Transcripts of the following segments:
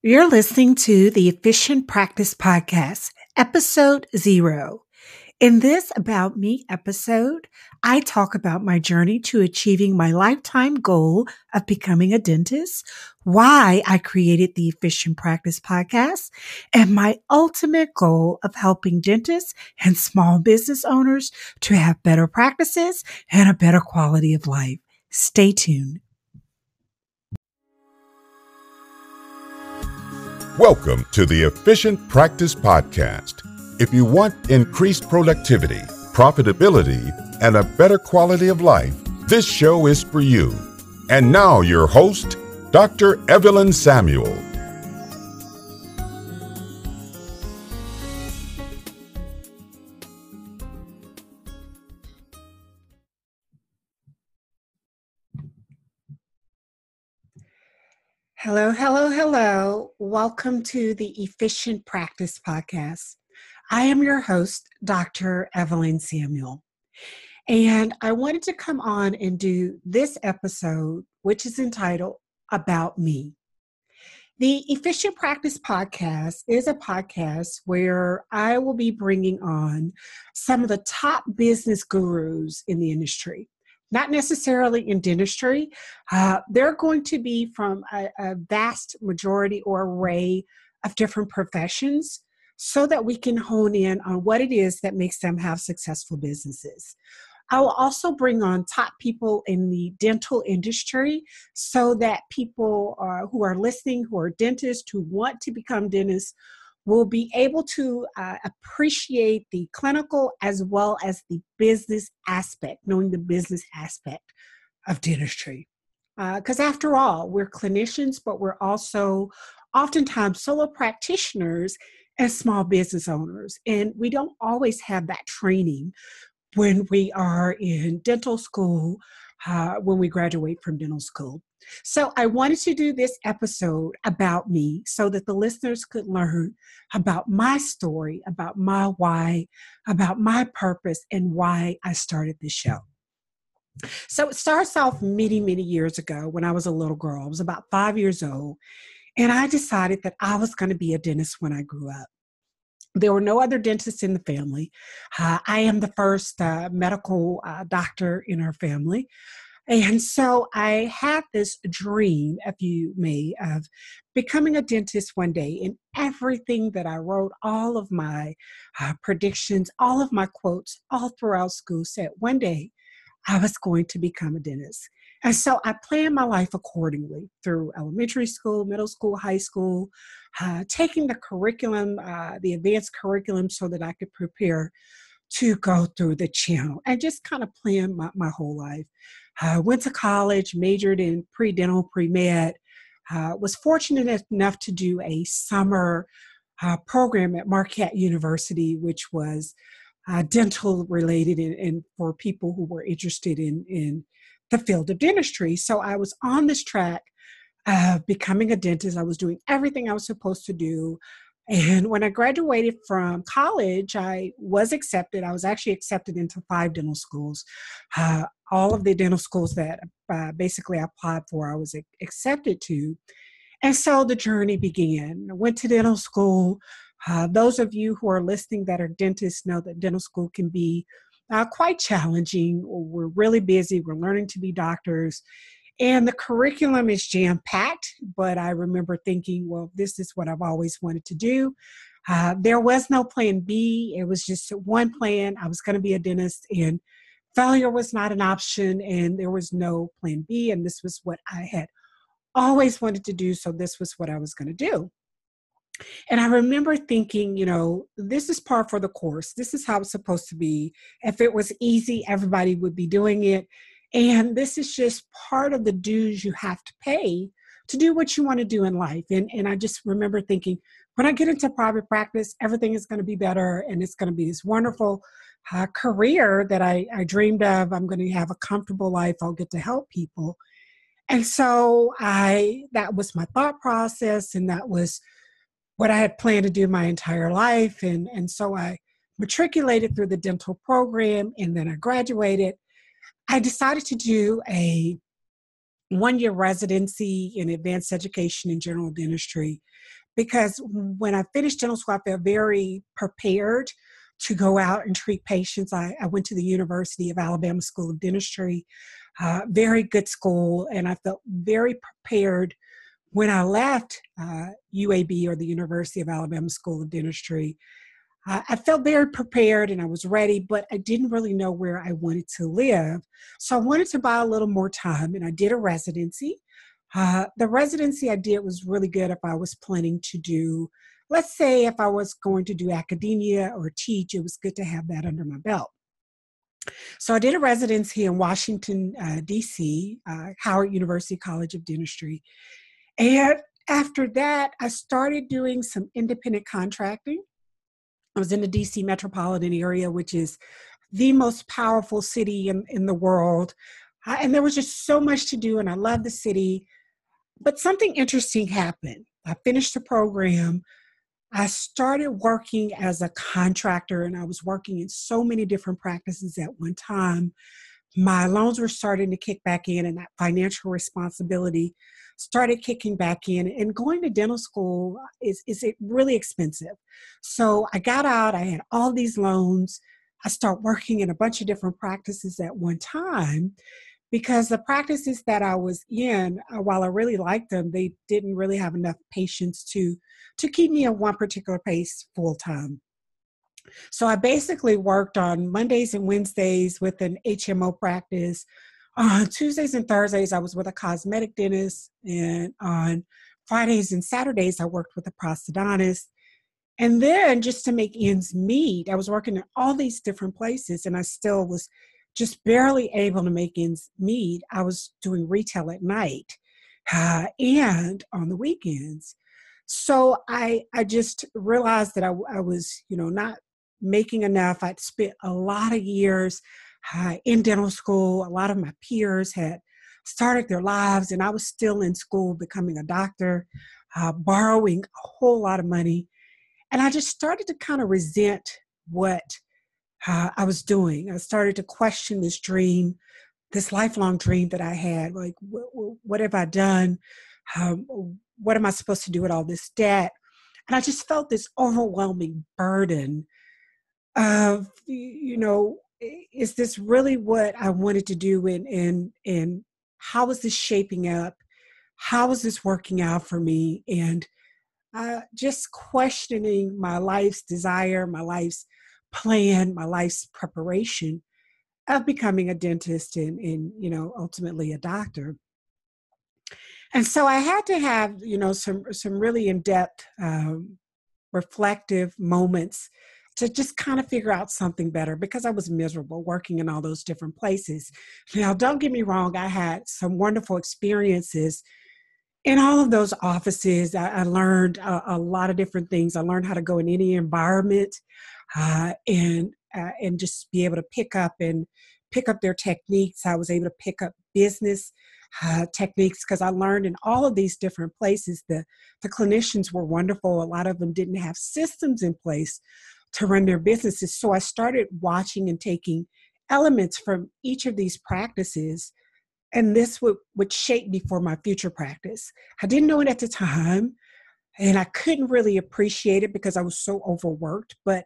You're listening to the Efficient Practice Podcast, Episode Zero. In this About Me episode, I talk about my journey to achieving my lifetime goal of becoming a dentist, why I created the Efficient Practice Podcast, and my ultimate goal of helping dentists and small business owners to have better practices and a better quality of life. Stay tuned. Welcome to the Efficient Practice Podcast. If you want increased productivity, profitability, and a better quality of life, this show is for you. And now, your host, Dr. Evelyn Samuel. Hello, hello, hello. Welcome to the Efficient Practice Podcast. I am your host, Dr. Evelyn Samuel. And I wanted to come on and do this episode, which is entitled About Me. The Efficient Practice Podcast is a podcast where I will be bringing on some of the top business gurus in the industry not necessarily in dentistry. Uh, they're going to be from a, a vast majority or array of different professions so that we can hone in on what it is that makes them have successful businesses. I will also bring on top people in the dental industry so that people uh, who are listening, who are dentists, who want to become dentists, will be able to uh, appreciate the clinical as well as the business aspect, knowing the business aspect of dentistry. Because uh, after all, we're clinicians, but we're also oftentimes solo practitioners and small business owners. And we don't always have that training when we are in dental school, uh, when we graduate from dental school. So I wanted to do this episode about me so that the listeners could learn about my story, about my why, about my purpose, and why I started this show. So it starts off many, many years ago when I was a little girl. I was about five years old, and I decided that I was going to be a dentist when I grew up. There were no other dentists in the family. Uh, I am the first uh, medical uh, doctor in our family. And so I had this dream, if you may, of becoming a dentist one day. And everything that I wrote, all of my uh, predictions, all of my quotes, all throughout school said one day I was going to become a dentist. And so I planned my life accordingly through elementary school, middle school, high school, uh, taking the curriculum, uh, the advanced curriculum, so that I could prepare to go through the channel and just kind of plan my, my whole life. Uh, went to college, majored in pre dental, pre med. Uh, was fortunate enough to do a summer uh, program at Marquette University, which was uh, dental related and, and, for people who were interested in, in the field of dentistry. So I was on this track of becoming a dentist. I was doing everything I was supposed to do. And when I graduated from college, I was accepted. I was actually accepted into five dental schools. Uh, all of the dental schools that uh, basically I applied for, I was accepted to. And so the journey began. I went to dental school. Uh, those of you who are listening that are dentists know that dental school can be uh, quite challenging. We're really busy. We're learning to be doctors. And the curriculum is jam packed, but I remember thinking, well, this is what I've always wanted to do. Uh, there was no plan B. It was just one plan. I was going to be a dentist, and failure was not an option, and there was no plan B. And this was what I had always wanted to do. So this was what I was going to do. And I remember thinking, you know, this is par for the course. This is how it's supposed to be. If it was easy, everybody would be doing it. And this is just part of the dues you have to pay to do what you want to do in life. And, and I just remember thinking, when I get into private practice, everything is going to be better and it's going to be this wonderful uh, career that I, I dreamed of. I'm going to have a comfortable life. I'll get to help people. And so I that was my thought process and that was what I had planned to do my entire life. And, and so I matriculated through the dental program and then I graduated I decided to do a one year residency in advanced education in general dentistry because when I finished dental school, I felt very prepared to go out and treat patients. I, I went to the University of Alabama School of Dentistry, uh, very good school, and I felt very prepared when I left uh, UAB or the University of Alabama School of Dentistry. Uh, I felt very prepared and I was ready, but I didn't really know where I wanted to live. So I wanted to buy a little more time, and I did a residency. Uh, the residency I did was really good if I was planning to do let's say if I was going to do academia or teach, it was good to have that under my belt. So I did a residency in Washington, uh, D.C., uh, Howard University College of Dentistry. And after that, I started doing some independent contracting. I was in the DC metropolitan area, which is the most powerful city in, in the world. And there was just so much to do, and I love the city. But something interesting happened. I finished the program. I started working as a contractor and I was working in so many different practices at one time. My loans were starting to kick back in, and that financial responsibility started kicking back in. And going to dental school is, is really expensive. So I got out, I had all these loans. I started working in a bunch of different practices at one time because the practices that I was in, uh, while I really liked them, they didn't really have enough patients to to keep me at one particular pace full time. So I basically worked on Mondays and Wednesdays with an HMO practice. On Tuesdays and Thursdays, I was with a cosmetic dentist, and on Fridays and Saturdays, I worked with a prosthodontist. And then just to make ends meet, I was working in all these different places, and I still was just barely able to make ends meet. I was doing retail at night uh, and on the weekends. So I I just realized that I, I was you know not making enough. I'd spent a lot of years uh, in dental school. A lot of my peers had started their lives, and I was still in school becoming a doctor, uh, borrowing a whole lot of money. And I just started to kind of resent what uh, I was doing. I started to question this dream, this lifelong dream that I had. Like, what, what have I done? Um, what am I supposed to do with all this debt? And I just felt this overwhelming burden of, you know, is this really what I wanted to do? And and and how is this shaping up? How is this working out for me? And uh, just questioning my life's desire, my life's plan my life's preparation of becoming a dentist and, and you know ultimately a doctor. And so i had to have you know some some really in-depth um, reflective moments to just kind of figure out something better because i was miserable working in all those different places. Now don't get me wrong i had some wonderful experiences in all of those offices. I, I learned a, a, lot of different things. I learned how to go in any environment uh, and uh, and just be able to pick up and pick up their techniques. I was able to pick up business uh, techniques because I learned in all of these different places. The the clinicians were wonderful. A lot of them didn't have systems in place to run their businesses, so I started watching and taking elements from each of these practices and this would, would shape me for my future practice. I didn't know it at the time, and I couldn't really appreciate it because I was so overworked, but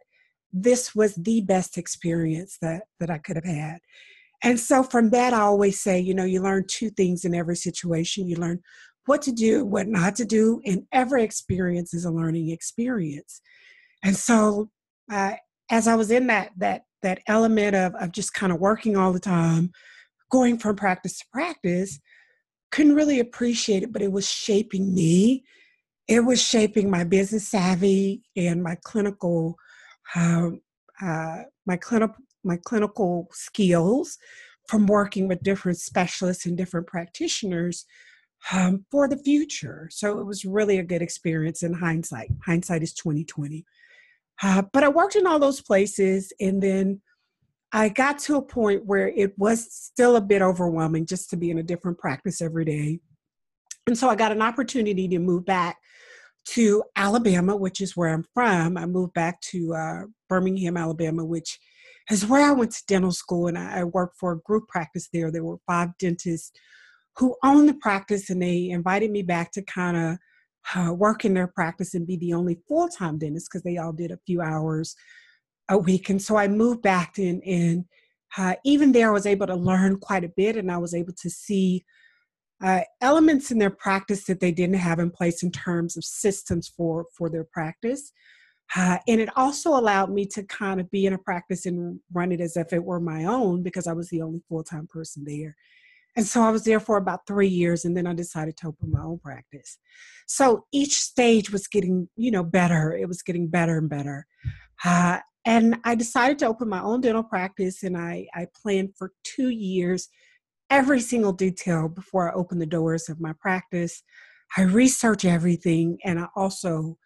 this was the best experience that that I could have had. And so from that I always say, you know, you learn two things in every situation. You learn what to do, what not to do, and every experience is a learning experience. And so uh, as I was in that that that element of of just kind of working all the time, going from practice to practice, couldn't really appreciate it, but it was shaping me. It was shaping my business savvy and my clinical uh, my clinical my clinical skills from working with different specialists and different practitioners um, for the future. So it was really a good experience in hindsight. Hindsight is twenty twenty. Uh, but I worked in all those places, and then I got to a point where it was still a bit overwhelming just to be in a different practice every day. And so I got an opportunity to move back to Alabama, which is where I'm from. I moved back to uh, Birmingham, Alabama, which is where I went to dental school, and I, I worked for a group practice there. There were five dentists who owned the practice and they invited me back to kind of uh, work in their practice and be the only full time dentist because they all did a few hours a week. And so I moved back in, and uh, even there, I was able to learn quite a bit and I was able to see uh, elements in their practice that they didn't have in place in terms of systems for, for their practice. Uh, and it also allowed me to kind of be in a practice and run it as if it were my own because I was the only full time person there. And so I was there for about three years, and then I decided to open my own practice. So each stage was getting, you know, better. It was getting better and better. Uh, and I decided to open my own dental practice, and I, I planned for two years every single detail before I open the doors of my practice. I research everything, and I also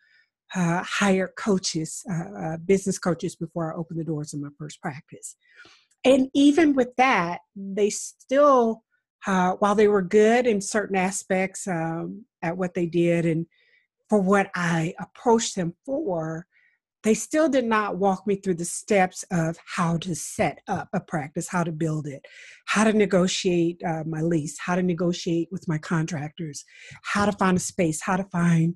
uh, hired coaches, uh, uh, business coaches, before I open the doors of my first practice. And even with that, they still uh, while they were good in certain aspects um, at what they did and for what I approached them for, they still did not walk me through the steps of how to set up a practice, how to build it, how to negotiate uh, my lease, how to negotiate with my contractors, how to find a space, how to find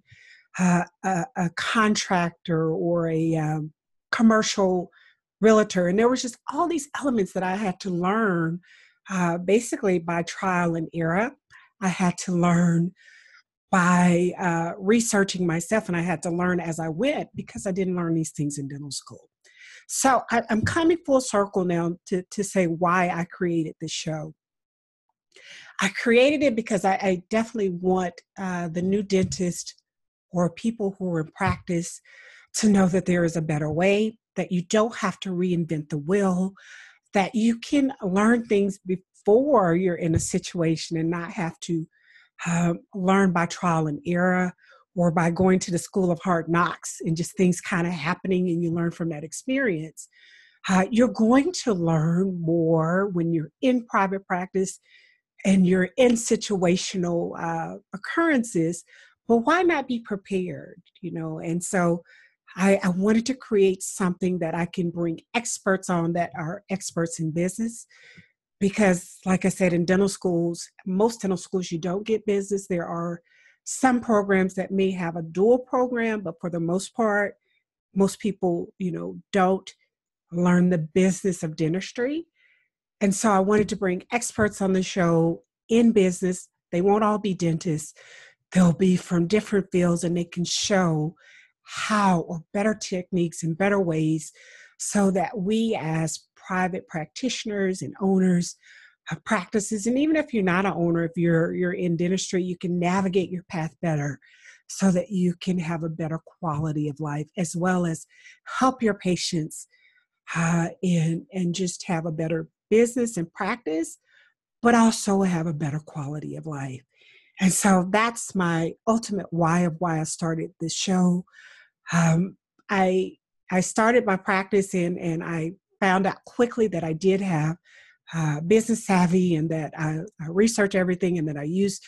uh, a, a, contractor or a um, commercial realtor. And there was just all these elements that I had to learn uh, basically by trial and error. I had to learn by uh, researching myself, and I had to learn as I went because I didn't learn these things in dental school. So I, am coming full circle now to, to say why I created this show. I created it because I, I definitely want uh, the new dentist or people who are in practice to know that there is a better way, that you don't have to reinvent the wheel, that you can learn things before you're in a situation and not have to uh, learn by trial and error or by going to the school of hard knocks and just things kind of happening and you learn from that experience. Uh, you're going to learn more when you're in private practice and you're in situational uh, occurrences, but why not be prepared? You know, and so I, I, wanted to create something that I can bring experts on that are experts in business. Because, like I said, in dental schools, most dental schools, you don't get business. There are some programs that may have a dual program, but for the most part, most people, you know, don't learn the business of dentistry. And so I wanted to bring experts on the show in business. They won't all be dentists, they'll be from different fields and they can show how or better techniques and better ways so that we as private practitioners and owners of practices. And even if you're not an owner if you're you're in dentistry you can navigate your path better so that you can have a better quality of life as well as help your patients uh, and and just have a better business and practice but also have a better quality of life. And so that's my ultimate why of why i started this show. Um, I I started my practice and and I found out quickly that I did have uh, business savvy and that I, I, research everything and that I use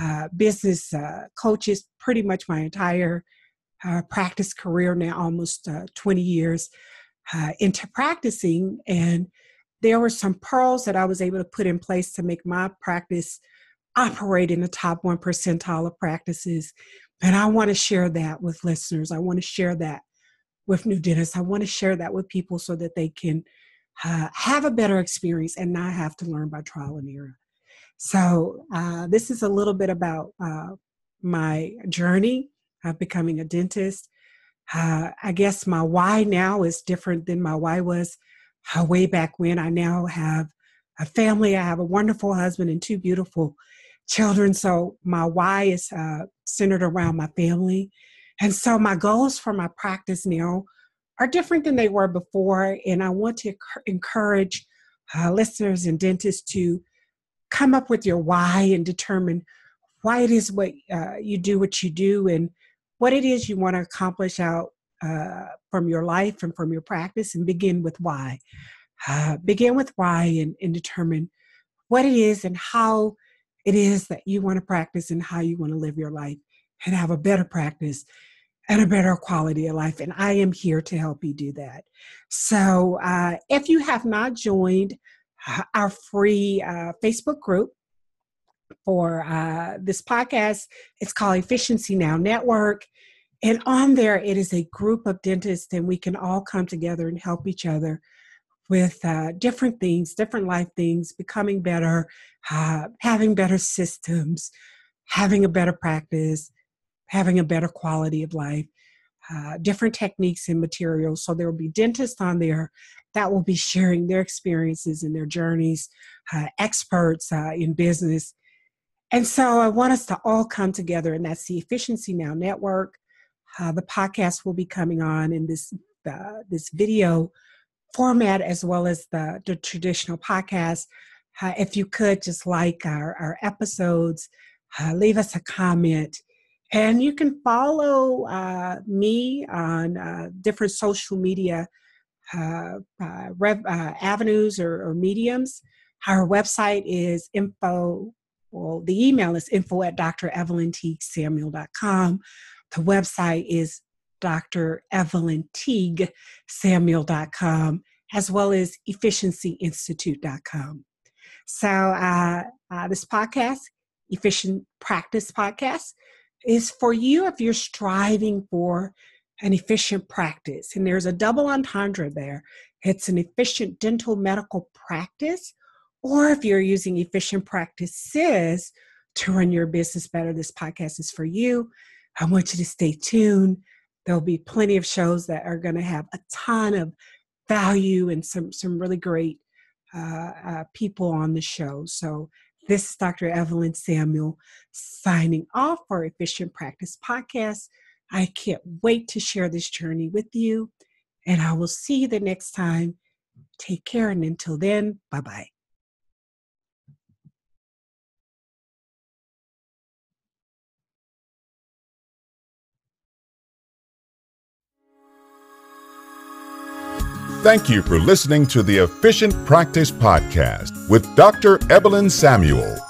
uh, business uh, coaches pretty much my entire uh, practice career now, almost uh, 20 years uh, into practicing. And there were some pearls that I was able to put in place to make my practice operate in the top one percentile of practices and I want to share that with listeners. I want to share that with new dentists. I want to share that with people so that they can uh, have a better experience and not have to learn by trial and error. So, uh, this is a little bit about uh, my journey of becoming a dentist. Uh, I guess my why now is different than my why was uh, way back when. I now have a family, I have a wonderful husband and two beautiful children. So my why is uh, centered around my family. And so my goals for my practice now are different than they were before. And I want to encourage uh, listeners and dentists to come up with your why and determine why it is what uh, you do what you do and what it is you want to accomplish out uh, from your life and from your practice and begin with why. Uh, begin with why and, and determine what it is and how it is that you want to practice and how you want to live your life and have a better practice and a better quality of life. And I am here to help you do that. So uh, if you have not joined uh, our free uh, Facebook group, for uh, this podcast. It's called Efficiency Now Network. And on there, it is a group of dentists, and we can all come together and help each other with uh, different things, different life things, becoming better, uh, having better systems, having a better practice, having a better quality of life, uh, different techniques and materials. So there will be dentists on there that will be sharing their experiences and their journeys, uh, experts uh, in business. And so I want us to all come together, and that's the Efficiency Now Network. Uh, the podcast will be coming on in this uh, this video format as well as the, the traditional podcast. Uh, if you could just like our, our episodes, leave us a comment. And you can follow uh, me on uh, different social media uh, uh, rev, avenues or, or, mediums. Our website is info, well, the email is info at drevelynteaguesamuel.com. The website is drevelynteaguesamuel.com as well as efficiencyinstitute.com. So, uh, uh, this podcast, Efficient Practice Podcast, is for you if you're striving for an efficient practice. And there's a double entendre there. It's an efficient dental medical practice, or if you're using efficient practices to run your business better, this podcast is for you. I want you to stay tuned. There'll be plenty of shows that are going to have a ton of value and some some really great uh, uh, people on the show. So this is Dr. Evelyn Samuel signing off for Efficient Practice Podcast. I can't wait to share this journey with you, and I will see you the next time. Take care, and until then, bye bye. Thank you for listening to the Efficient Practice Podcast with Dr. Evelyn Samuel.